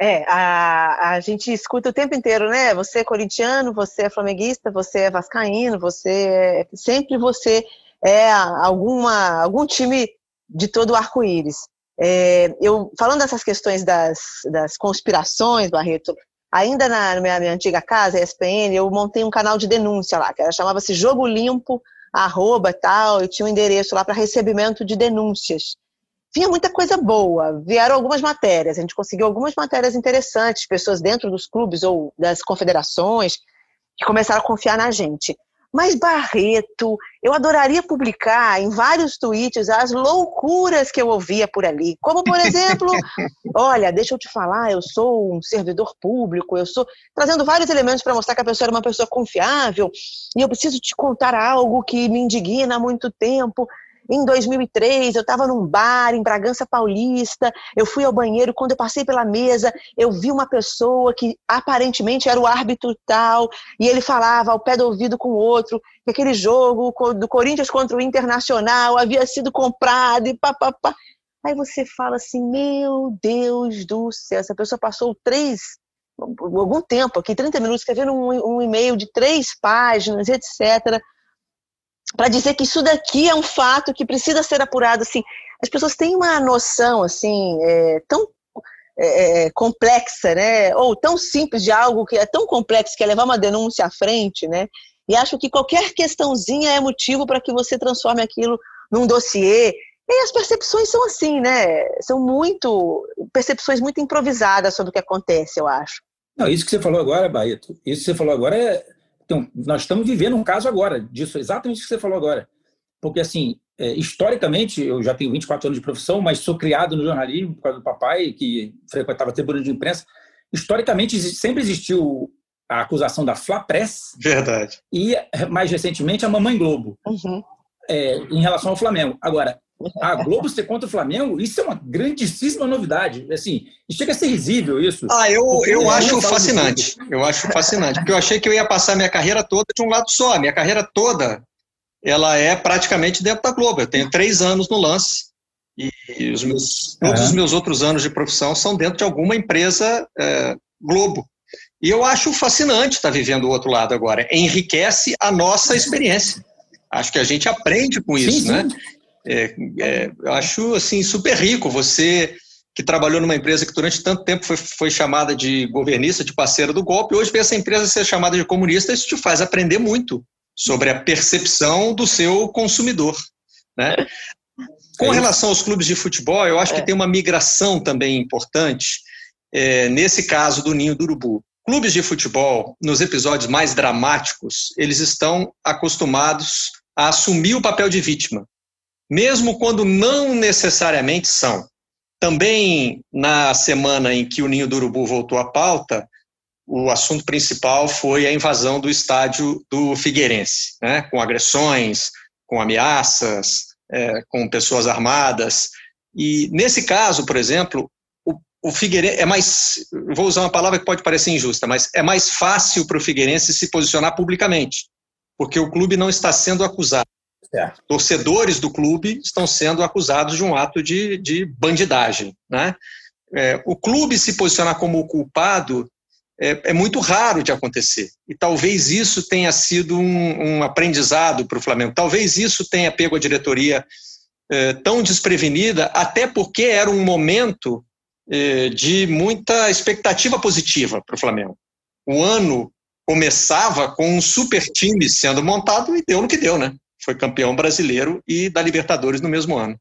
É, a, a gente escuta o tempo inteiro, né? Você é corintiano, você é flamenguista, você é vascaíno, você é, sempre você é alguma, algum time de todo o arco-íris. É, eu falando dessas questões das, das conspirações, Barreto, ainda na minha, minha antiga casa, ESPN, eu montei um canal de denúncia lá, que chamava-se Jogo Limpo, arroba tal, e tinha um endereço lá para recebimento de denúncias. Vinha muita coisa boa, vieram algumas matérias, a gente conseguiu algumas matérias interessantes, pessoas dentro dos clubes ou das confederações que começaram a confiar na gente. Mas Barreto, eu adoraria publicar em vários tweets as loucuras que eu ouvia por ali. Como, por exemplo, [laughs] olha, deixa eu te falar, eu sou um servidor público, eu sou. trazendo vários elementos para mostrar que a pessoa era uma pessoa confiável, e eu preciso te contar algo que me indigna há muito tempo. Em 2003, eu estava num bar em Bragança Paulista, eu fui ao banheiro, quando eu passei pela mesa, eu vi uma pessoa que aparentemente era o árbitro tal, e ele falava ao pé do ouvido com o outro que aquele jogo do Corinthians contra o Internacional havia sido comprado e papapá. Aí você fala assim, meu Deus do céu, essa pessoa passou três, algum tempo aqui, 30 minutos, escrevendo um, um e-mail de três páginas, etc., para dizer que isso daqui é um fato que precisa ser apurado. Assim, as pessoas têm uma noção assim é, tão é, é, complexa, né? Ou tão simples de algo que é tão complexo que é levar uma denúncia à frente, né? E acho que qualquer questãozinha é motivo para que você transforme aquilo num dossiê. E as percepções são assim, né? São muito percepções muito improvisadas sobre o que acontece, eu acho. Não, isso que você falou agora, Baito, isso que você falou agora é então, nós estamos vivendo um caso agora, disso, exatamente o que você falou agora. Porque, assim, é, historicamente, eu já tenho 24 anos de profissão, mas sou criado no jornalismo por causa do papai, que frequentava a tribuna de imprensa. Historicamente, sempre existiu a acusação da Fla Press. Verdade. E, mais recentemente, a Mamãe Globo. Uhum. É, em relação ao Flamengo. Agora, a Globo ser contra o Flamengo, isso é uma grandíssima novidade. Assim, chega a ser risível isso. Ah, eu, eu acho fascinante. Eu acho fascinante. Porque eu achei que eu ia passar minha carreira toda de um lado só. Minha carreira toda, ela é praticamente dentro da Globo. Eu tenho três anos no lance. E os meus, todos os meus outros anos de profissão são dentro de alguma empresa é, Globo. E eu acho fascinante estar vivendo o outro lado agora. Enriquece a nossa experiência. Acho que a gente aprende com isso, sim, né? É, é, eu acho assim super rico você que trabalhou numa empresa que durante tanto tempo foi, foi chamada de governista, de parceiro do golpe, hoje vê essa empresa ser chamada de comunista, isso te faz aprender muito sobre a percepção do seu consumidor. Né? Com é relação aos clubes de futebol, eu acho que é. tem uma migração também importante, é, nesse caso do Ninho do Urubu. Clubes de futebol, nos episódios mais dramáticos, eles estão acostumados a assumir o papel de vítima mesmo quando não necessariamente são. Também na semana em que o Ninho do Urubu voltou à pauta, o assunto principal foi a invasão do estádio do Figueirense, né, com agressões, com ameaças, é, com pessoas armadas. E nesse caso, por exemplo, o, o Figueirense é mais, vou usar uma palavra que pode parecer injusta, mas é mais fácil para o Figueirense se posicionar publicamente, porque o clube não está sendo acusado Certo. Torcedores do clube estão sendo acusados de um ato de, de bandidagem. Né? É, o clube se posicionar como culpado é, é, muito raro de acontecer. E talvez isso tenha sido um, um aprendizado para o Flamengo. Talvez isso tenha pego a diretoria é, tão desprevenida, até porque era um momento é, de muita expectativa positiva para o Flamengo. O ano começava com um super time sendo montado e deu no que deu, né? Foi campeão brasileiro e da Libertadores no mesmo ano.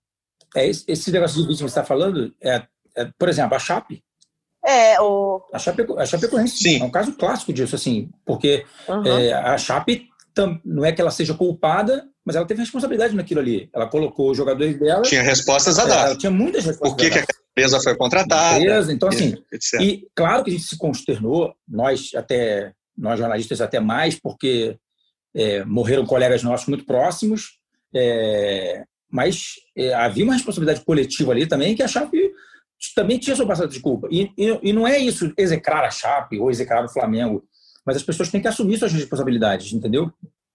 É, esse negócio de vítima que você está falando, é, é, por exemplo, a Chape. É, o... A Chape, a Chapecoense Sim. é um caso clássico disso, assim, porque uhum. é, a Chape não é que ela seja culpada, mas ela teve responsabilidade naquilo ali. Ela colocou os jogadores dela. Tinha respostas a dar. Ela tinha muitas respostas. Por que, que a empresa foi contratada? Empresa, então, assim. Etc. E claro que a gente se consternou, nós até, nós jornalistas até mais, porque é, morreram colegas nossos muito próximos, é, mas é, havia uma responsabilidade coletiva ali também que a Chape também tinha sua passada de culpa. E, e, e, não é isso execrar a Chape ou execrar o Flamengo, mas as pessoas têm que assumir suas responsabilidades, entendeu?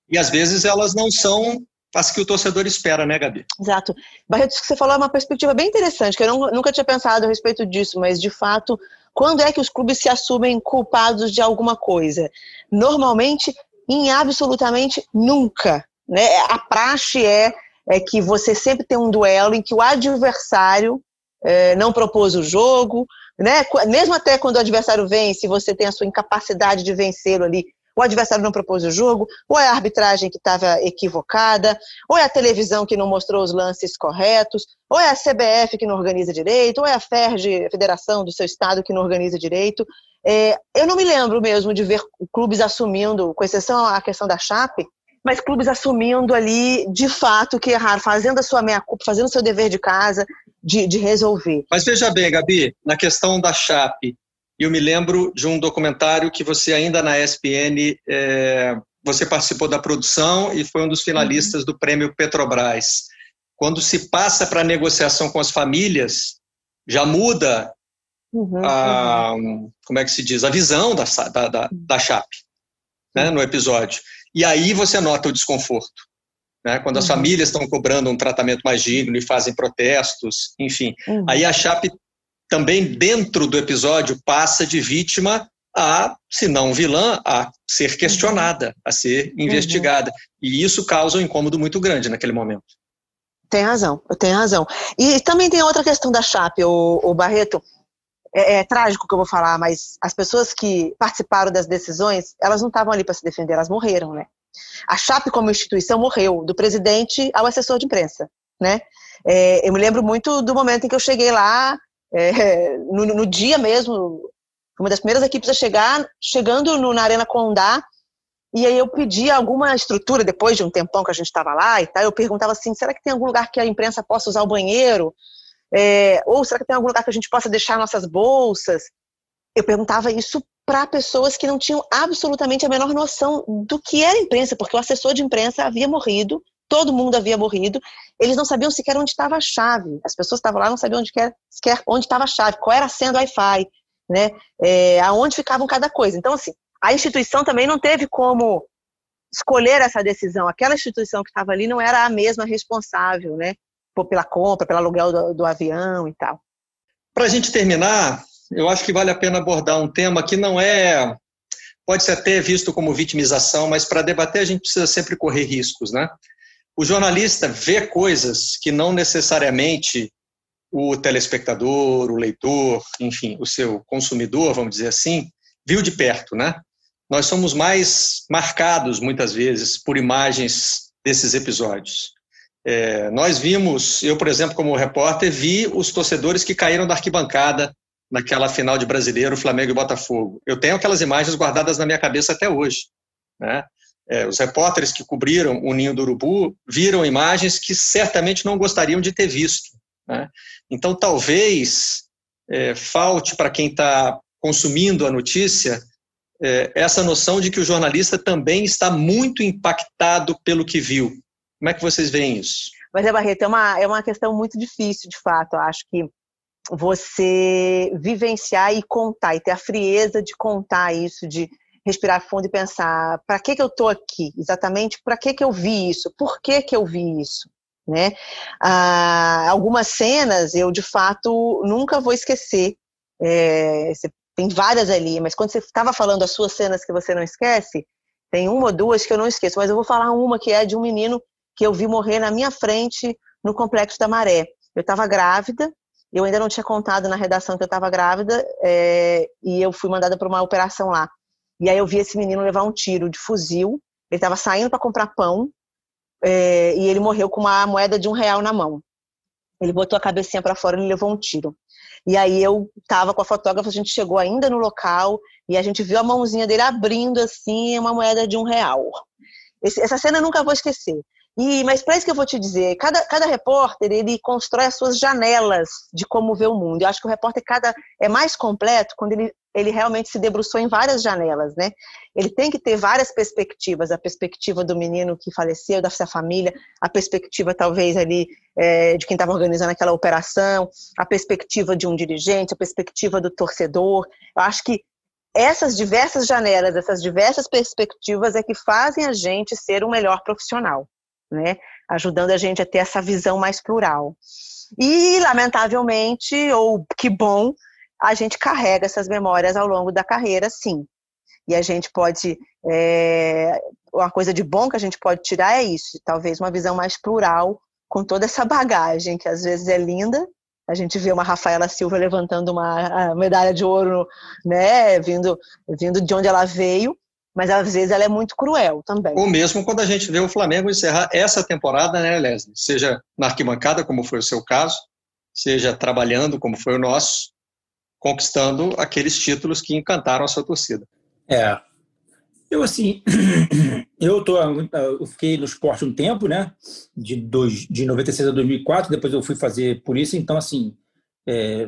E às vezes elas não são as que o torcedor espera, né, Gabi? Exato. Barreto, que você falou é uma perspectiva bem interessante, que eu não, nunca tinha pensado a respeito disso, mas de fato, quando é que os clubes se assumem culpados de alguma coisa? Normalmente em absolutamente nunca. Né? A praxe é, é que você sempre tem um duelo em que o adversário é, não propôs o jogo, né? mesmo até quando o adversário vence, você tem a sua incapacidade de vencê-lo ali o adversário não propôs o jogo, ou é a arbitragem que estava equivocada, ou é a televisão que não mostrou os lances corretos, ou é a CBF que não organiza direito, ou é a FERJ, a federação do seu estado, que não organiza direito. É, eu não me lembro mesmo de ver clubes assumindo, com exceção à questão da Chape, mas clubes assumindo ali, de fato, que erraram, fazendo a sua meia-culpa, fazendo o seu dever de casa, de, de resolver. Mas veja bem, Gabi, na questão da Chape, eu me lembro de um documentário que você ainda na ESPN, é, você participou da produção e foi um dos finalistas uhum. do prêmio Petrobras. Quando se passa para a negociação com as famílias, já muda uhum, a, uhum. como é que se diz, a visão da, da, da, da Chape né, no episódio. E aí você nota o desconforto. Né, quando as uhum. famílias estão cobrando um tratamento mais digno e fazem protestos, enfim. Uhum. Aí a Chape também dentro do episódio passa de vítima a, se não vilã, a ser questionada, a ser uhum. investigada. Uhum. E isso causa um incômodo muito grande naquele momento. Tem razão, eu tenho razão. E também tem outra questão da Chape, o, o Barreto. É, é, trágico que eu vou falar, mas as pessoas que participaram das decisões, elas não estavam ali para se defender, elas morreram, né? A Chape como instituição morreu, do presidente ao assessor de imprensa, né? É, eu me lembro muito do momento em que eu cheguei lá, é, no, no, dia mesmo, uma das primeiras equipes a chegar, chegando no, na Arena Condá, e aí eu pedi alguma estrutura, depois de um tempão que a gente estava lá e tal, eu perguntava assim, será que tem algum lugar que a imprensa possa usar o banheiro? É, ou será que tem algum lugar que a gente possa deixar nossas bolsas? Eu perguntava isso para pessoas que não tinham absolutamente a menor noção do que era imprensa, porque o assessor de imprensa havia morrido todo mundo havia morrido, eles não sabiam sequer onde estava a chave. As pessoas estavam lá não sabiam onde sequer onde estava a chave, qual era a senha do Wi-Fi, né? É, aonde ficavam cada coisa. Então, assim, a instituição também não teve como escolher essa decisão. Aquela instituição que estava ali não era a mesma responsável, né? Pela compra, pelo aluguel do, do avião e tal. Para a gente terminar, eu acho que vale a pena abordar um tema que não é pode ser até visto como vitimização, mas para debater a gente precisa sempre correr riscos, né? O jornalista vê coisas que não necessariamente o telespectador, o leitor, enfim, o seu consumidor, vamos dizer assim, viu de perto, né? Nós somos mais marcados, muitas vezes, por imagens desses episódios. É, nós vimos, eu, por exemplo, como repórter, vi os torcedores que caíram da arquibancada naquela final de brasileiro, Flamengo e Botafogo. Eu tenho aquelas imagens guardadas na minha cabeça até hoje. Né? É, os repórteres que cobriram o ninho do urubu viram imagens que certamente não gostariam de ter visto. Né? Então, talvez é, falte para quem está consumindo a notícia é, essa noção de que o jornalista também está muito impactado pelo que viu. Como é que vocês veem isso? Mas, é, Barreto, é uma, é uma questão muito difícil, de fato. Eu acho que você vivenciar e contar, e ter a frieza de contar isso, de respirar fundo e pensar: para que, que eu estou aqui? Exatamente para que, que eu vi isso? Por que, que eu vi isso? Né? Ah, algumas cenas eu de fato nunca vou esquecer. É, tem várias ali, mas quando você estava falando as suas cenas que você não esquece, tem uma ou duas que eu não esqueço, mas eu vou falar uma que é de um menino que eu vi morrer na minha frente no Complexo da Maré. Eu estava grávida, eu ainda não tinha contado na redação que eu estava grávida, é, e eu fui mandada para uma operação lá. E aí eu vi esse menino levar um tiro de fuzil. Ele estava saindo para comprar pão é, e ele morreu com uma moeda de um real na mão. Ele botou a cabecinha para fora e levou um tiro. E aí eu estava com a fotógrafa, a gente chegou ainda no local e a gente viu a mãozinha dele abrindo assim uma moeda de um real. Esse, essa cena eu nunca vou esquecer. E, mas para isso que eu vou te dizer, cada, cada repórter ele constrói as suas janelas de como vê o mundo. Eu acho que o repórter cada é mais completo quando ele, ele realmente se debruçou em várias janelas, né? Ele tem que ter várias perspectivas, a perspectiva do menino que faleceu, da sua família, a perspectiva talvez ali é, de quem estava organizando aquela operação, a perspectiva de um dirigente, a perspectiva do torcedor. Eu acho que essas diversas janelas, essas diversas perspectivas é que fazem a gente ser um melhor profissional né? Ajudando a gente a ter essa visão mais plural. E, lamentavelmente, ou que bom, a gente carrega essas memórias ao longo da carreira, sim. E a gente pode. É, uma coisa de bom que a gente pode tirar é isso, talvez uma visão mais plural, com toda essa bagagem, que às vezes é linda. A gente vê uma Rafaela Silva levantando uma medalha de ouro, né, vindo, vindo de onde ela veio, mas às vezes ela é muito cruel também. Ou mesmo quando a gente vê o Flamengo encerrar essa temporada, né, Leslie? Seja na arquibancada, como foi o seu caso, seja trabalhando, como foi o nosso, conquistando aqueles títulos que encantaram a sua torcida. É. Eu, assim, [clears throat] eu, tô, eu fiquei no esporte um tempo, né? De, dois, de 96 a 2004, depois eu fui fazer polícia, então, assim, é,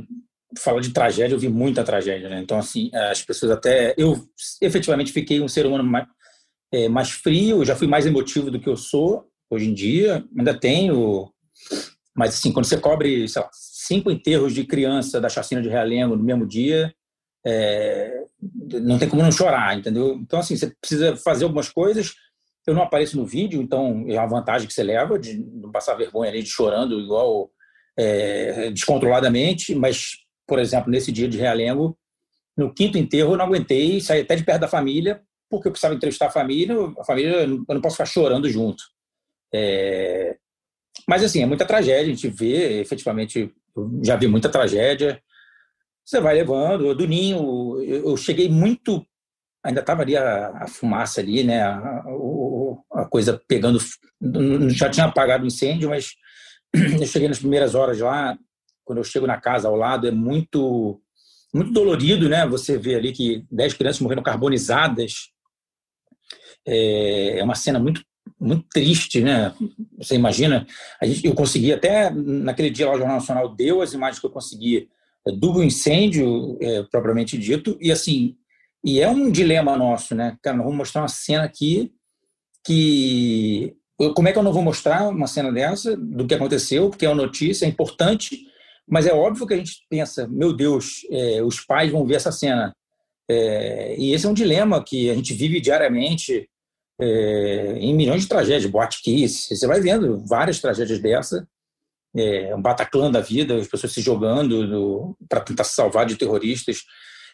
fala de tragédia, eu vi muita tragédia, né? Então, assim, as pessoas até. Eu efetivamente fiquei um ser humano mais, é, mais frio, já fui mais emotivo do que eu sou hoje em dia, ainda tenho. Mas, assim, quando você cobre, sei lá, cinco enterros de criança da chacina de Realengo no mesmo dia, é, não tem como não chorar, entendeu? Então, assim, você precisa fazer algumas coisas. Eu não apareço no vídeo, então é uma vantagem que você leva de não passar vergonha ali de chorando igual é, descontroladamente, mas por exemplo, nesse dia de Realengo, no quinto enterro eu não aguentei, saí até de perto da família, porque eu precisava entrevistar a família, a família eu não posso ficar chorando junto. É... Mas, assim, é muita tragédia, a gente vê, efetivamente, já vi muita tragédia. Você vai levando. Do Ninho, eu cheguei muito. Ainda estava ali a, a, fumaça ali, né? A, a, a, coisa pegando. Já tinha apagado o incêndio, mas [clears throat] eu cheguei nas primeiras horas lá quando eu chego na casa ao lado, é muito muito dolorido, né? Você vê ali que 10 crianças morreram carbonizadas. É, é uma cena muito muito triste, né? Você imagina? Gente, eu consegui até naquele dia lá o Jornal Nacional deu as imagens que eu consegui é, do incêndio é, propriamente dito e assim e é um dilema nosso, né? Cara, nós vamos mostrar uma cena aqui que como é que eu não vou mostrar uma cena dessa do que aconteceu? Porque é uma notícia é importante mas é óbvio que a gente pensa, meu Deus, é, os pais vão ver essa cena. É, e esse é um dilema que a gente vive diariamente é, em milhões de tragédias, Boate Kiss, você vai vendo várias tragédias dessa, é, um Bataclan da vida, as pessoas se jogando para tentar se salvar de terroristas.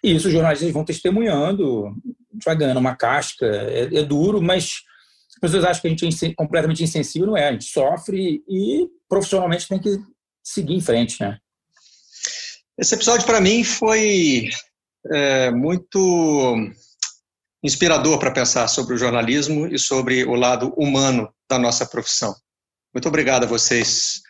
E isso os jornalistas vão testemunhando, a gente vai ganhando uma casca, é, é duro, mas as pessoas acham que a gente é completamente insensível, não é, a gente sofre e profissionalmente tem que seguir em frente, né? Esse episódio para mim foi é, muito inspirador para pensar sobre o jornalismo e sobre o lado humano da nossa profissão. Muito obrigado a vocês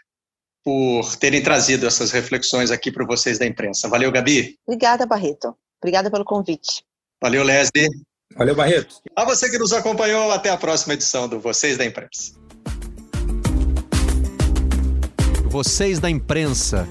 por terem trazido essas reflexões aqui para vocês da imprensa. Valeu, Gabi. Obrigada, Barreto. Obrigada pelo convite. Valeu, Leslie. Valeu, Barreto. A você que nos acompanhou, até a próxima edição do Vocês da Imprensa. Vocês da Imprensa.